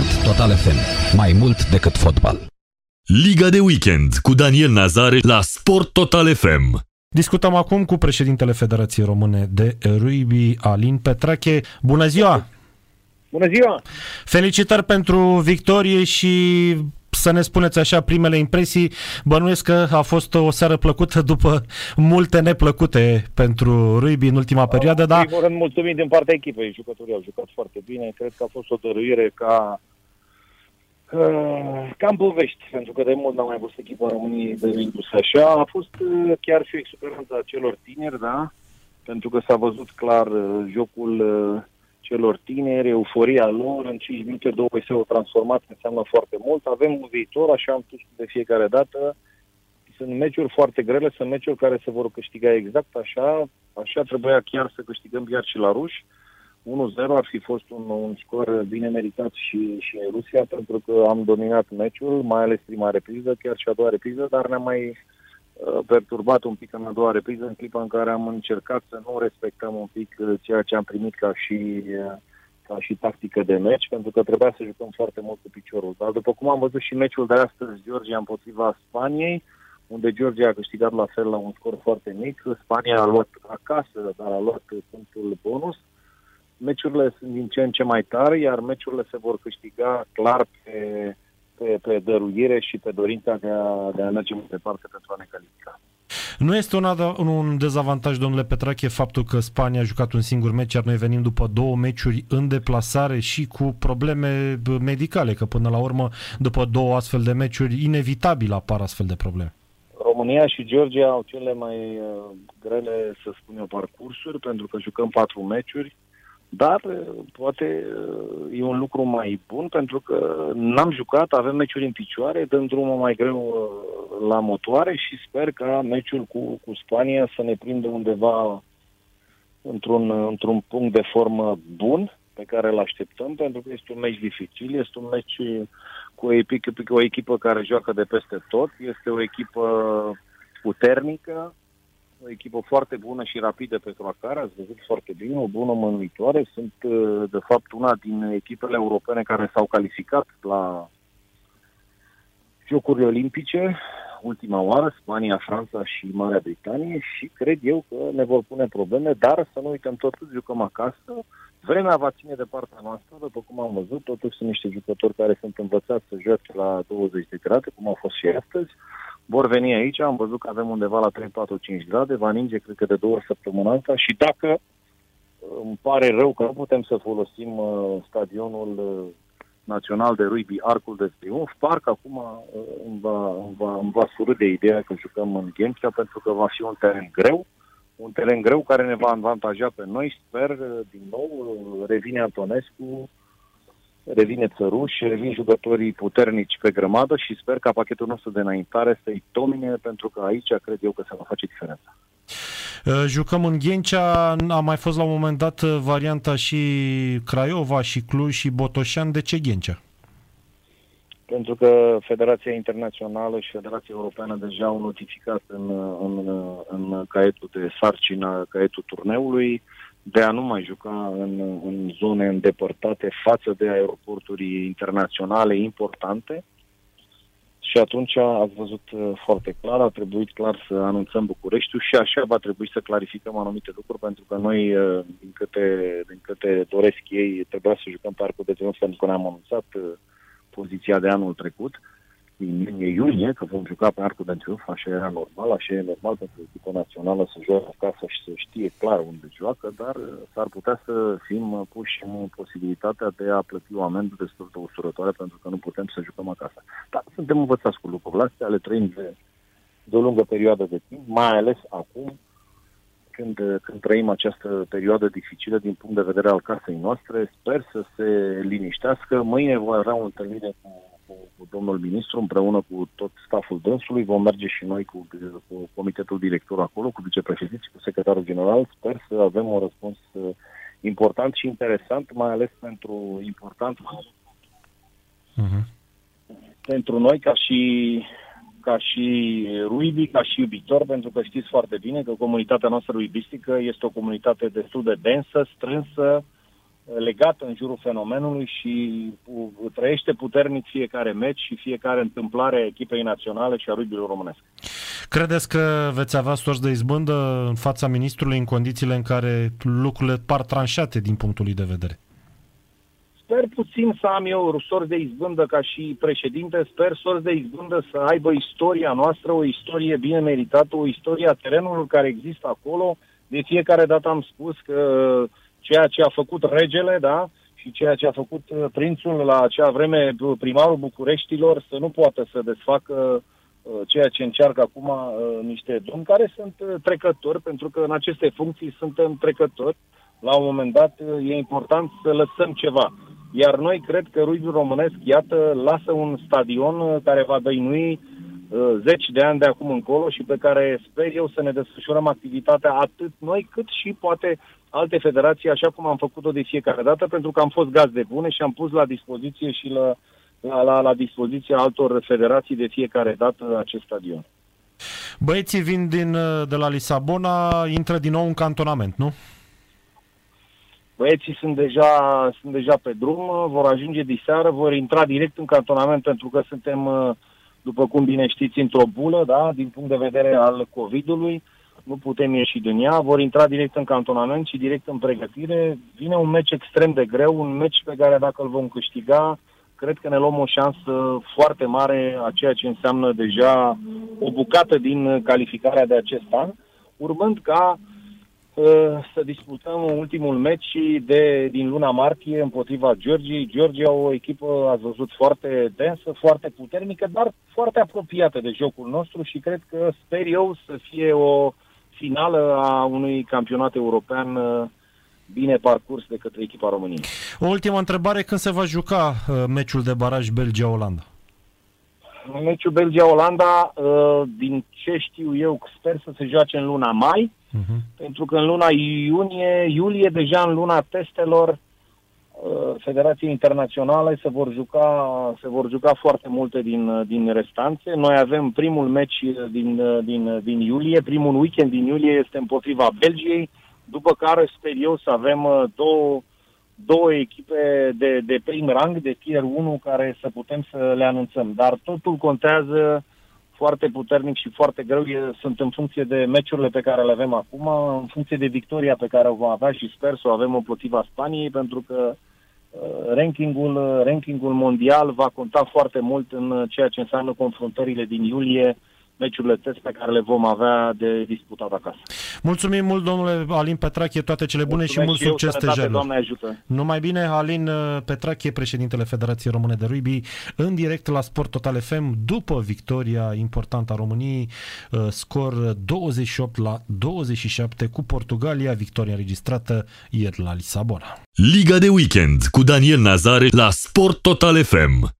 Sport Total FM. Mai mult decât fotbal. Liga de weekend cu Daniel Nazare la Sport Total FM. Discutăm acum cu președintele Federației Române de Rugby, Alin Petrache. Bună ziua! Bună ziua! Felicitări pentru victorie și să ne spuneți așa primele impresii. Bănuiesc că a fost o seară plăcută după multe neplăcute pentru rugby în ultima perioadă, dar... În primul rând, mulțumim din partea echipei. Jucătorii au jucat foarte bine. Cred că a fost o dăruire ca Uh, cam povești, pentru că de mult n-am mai văzut echipa României de Rindus așa. A fost uh, chiar și o experiență a celor tineri, da? Pentru că s-a văzut clar uh, jocul uh, celor tineri, euforia lor, în 5 minute, 2 s-au transformat, înseamnă foarte mult. Avem un viitor, așa am spus de fiecare dată. Sunt meciuri foarte grele, sunt meciuri care se vor câștiga exact așa. Așa trebuia chiar să câștigăm chiar și la ruși. 1-0 ar fi fost un, un scor bine meritat și, și în Rusia, pentru că am dominat meciul, mai ales prima repriză, chiar și a doua repriză, dar ne-a mai uh, perturbat un pic în a doua repriză, în clipa în care am încercat să nu respectăm un pic uh, ceea ce am primit ca și, uh, ca și tactică de meci, pentru că trebuia să jucăm foarte mult cu piciorul. Dar după cum am văzut și meciul de astăzi, Georgia împotriva Spaniei, unde Georgia a câștigat la fel la un scor foarte mic, Spania a luat acasă, dar a luat punctul bonus, meciurile sunt din ce în ce mai tare, iar meciurile se vor câștiga clar pe, pe, pe dăruire și pe dorința de a, de a merge mai departe pentru a ne califica. Nu este un, un dezavantaj, domnule Petrache, faptul că Spania a jucat un singur meci, iar noi venim după două meciuri în deplasare și cu probleme medicale, că până la urmă, după două astfel de meciuri, inevitabil apar astfel de probleme. România și Georgia au cele mai uh, grele, să spun eu, parcursuri, pentru că jucăm patru meciuri, dar poate e un lucru mai bun pentru că n-am jucat, avem meciuri în picioare, dăm drumul mai greu la motoare și sper ca meciul cu, cu Spania să ne prindă undeva într-un, într-un punct de formă bun pe care îl așteptăm, pentru că este un meci dificil, este un meci cu o echipă, o echipă care joacă de peste tot, este o echipă puternică, o echipă foarte bună și rapidă pe care ați văzut foarte bine, o bună mânuitoare. Sunt, uh, de fapt, una din echipele europene care s-au calificat la Jocurile Olimpice, ultima oară, Spania, Franța și Marea Britanie. Și cred eu că ne vor pune probleme, dar să nu uităm totuși, jucăm acasă, vremea va ține de partea noastră, după cum am văzut, totuși sunt niște jucători care sunt învățați să joace la 20 de grade, cum au fost și astăzi, vor veni aici, am văzut că avem undeva la 3-4-5 grade, va ninge cred că de două săptămâni asta. Și dacă uh, îmi pare rău că nu putem să folosim uh, stadionul uh, național de rugby Arcul de Triunf, parcă acum uh, îmi va, îmi, va, îmi va surâde ideea că jucăm în Ghencea pentru că va fi un teren greu, un teren greu care ne va avantaja pe noi, sper, uh, din nou, uh, revine Antonescu, revine Țăruș, revin jucătorii puternici pe grămadă și sper ca pachetul nostru de înaintare să-i domine, pentru că aici cred eu că se va face diferența. Uh, jucăm în Ghencea, a mai fost la un moment dat uh, varianta și Craiova, și Cluj, și Botoșan. De ce Ghencea? Pentru că Federația Internațională și Federația Europeană deja au notificat în, în, în caietul de sarcină, caietul turneului, de a nu mai juca în, în zone îndepărtate față de aeroporturi internaționale importante. Și atunci ați văzut uh, foarte clar, a trebuit clar să anunțăm Bucureștiul și așa va trebui să clarificăm anumite lucruri, pentru că noi, uh, din câte, din câte doresc ei, trebuia să jucăm Parcul de Triunf pentru că ne-am anunțat uh, poziția de anul trecut din iunie, că vom juca pe Arcul de Triunf, așa era normal, așa e normal pentru echipa națională să joace acasă și să știe clar unde joacă, dar uh, s-ar putea să fim uh, puși în posibilitatea de a plăti o amendă destul de usurătoare pentru că nu putem să jucăm acasă. Dar suntem învățați cu lucrurile astea, le trăim de, de o lungă perioadă de timp, mai ales acum, când, uh, când trăim această perioadă dificilă din punct de vedere al casei noastre. Sper să se liniștească. Mâine voi avea o întâlnire cu cu, cu domnul ministru, împreună cu tot staful dânsului. Vom merge și noi cu, cu comitetul director acolo, cu vicepreședinții, cu secretarul general. Sper să avem un răspuns uh, important și interesant, mai ales pentru important uh-huh. pentru noi ca și ca și ruibi, ca și iubitor, pentru că știți foarte bine că comunitatea noastră ruibistică este o comunitate destul de densă, strânsă, legată în jurul fenomenului și pu- trăiește puternic fiecare meci și fiecare întâmplare a echipei naționale și a rugby românesc. Credeți că veți avea sorți de izbândă în fața ministrului în condițiile în care lucrurile par tranșate din punctul lui de vedere? Sper puțin să am eu sorți de izbândă ca și președinte, sper sorți de izbândă să aibă istoria noastră, o istorie bine meritată, o istorie a terenului care există acolo. De fiecare dată am spus că ceea ce a făcut regele, da, și ceea ce a făcut uh, prințul la acea vreme, uh, primarul Bucureștilor, să nu poată să desfacă uh, ceea ce încearcă acum niște domni care sunt trecători, pentru că în aceste funcții suntem trecători. La un moment dat e important să lăsăm ceva. Iar noi cred că rugby românesc, iată, lasă un stadion care va dăinui zeci de ani de acum încolo și pe care sper eu să ne desfășurăm activitatea atât noi cât și poate alte federații, așa cum am făcut-o de fiecare dată, pentru că am fost gaz de bune și am pus la dispoziție și la, la, la, la dispoziția altor federații de fiecare dată acest stadion. Băieții vin din, de la Lisabona, intră din nou în cantonament, nu? Băieții sunt deja, sunt deja pe drum, vor ajunge diseară, vor intra direct în cantonament pentru că suntem, după cum bine știți, într-o bulă, da, din punct de vedere al COVID-ului nu putem ieși din ea, vor intra direct în cantonament și direct în pregătire. Vine un meci extrem de greu, un meci pe care dacă îl vom câștiga, cred că ne luăm o șansă foarte mare a ceea ce înseamnă deja o bucată din calificarea de acest an, urmând ca uh, să disputăm ultimul meci de, din luna martie împotriva Georgiei. Georgia o echipă, ați văzut, foarte densă, foarte puternică, dar foarte apropiată de jocul nostru și cred că sper eu să fie o finală a unui campionat european uh, bine parcurs de către echipa României. O ultimă întrebare, când se va juca uh, meciul de baraj Belgia-Olanda? Meciul Belgia-Olanda, uh, din ce știu eu, sper să se joace în luna mai, uh-huh. pentru că în luna iunie, iulie, deja în luna testelor, Uh, Federației Internaționale se vor juca, se vor juca foarte multe din, din restanțe. Noi avem primul meci din, din, din iulie, primul weekend din iulie este împotriva Belgiei, după care sper eu să avem uh, două, două echipe de, de prim rang, de tier 1, care să putem să le anunțăm. Dar totul contează foarte puternic și foarte greu. Sunt în funcție de meciurile pe care le avem acum, în funcție de victoria pe care o vom avea și sper să o avem împotriva Spaniei, pentru că Uh, rankingul, uh, rankingul mondial va conta foarte mult în uh, ceea ce înseamnă confruntările din iulie, meciurile test pe care le vom avea de disputat acasă. Mulțumim mult, domnule Alin Petrache, toate cele bune Mulțumesc și mult și succes stejanilor. Doamne ajută! Numai bine, Alin Petrache, președintele Federației Române de Rugby, în direct la Sport Total FM, după victoria importantă a României, scor 28 la 27 cu Portugalia, victoria înregistrată ieri la Lisabona. Liga de weekend cu Daniel Nazare la Sport Total FM.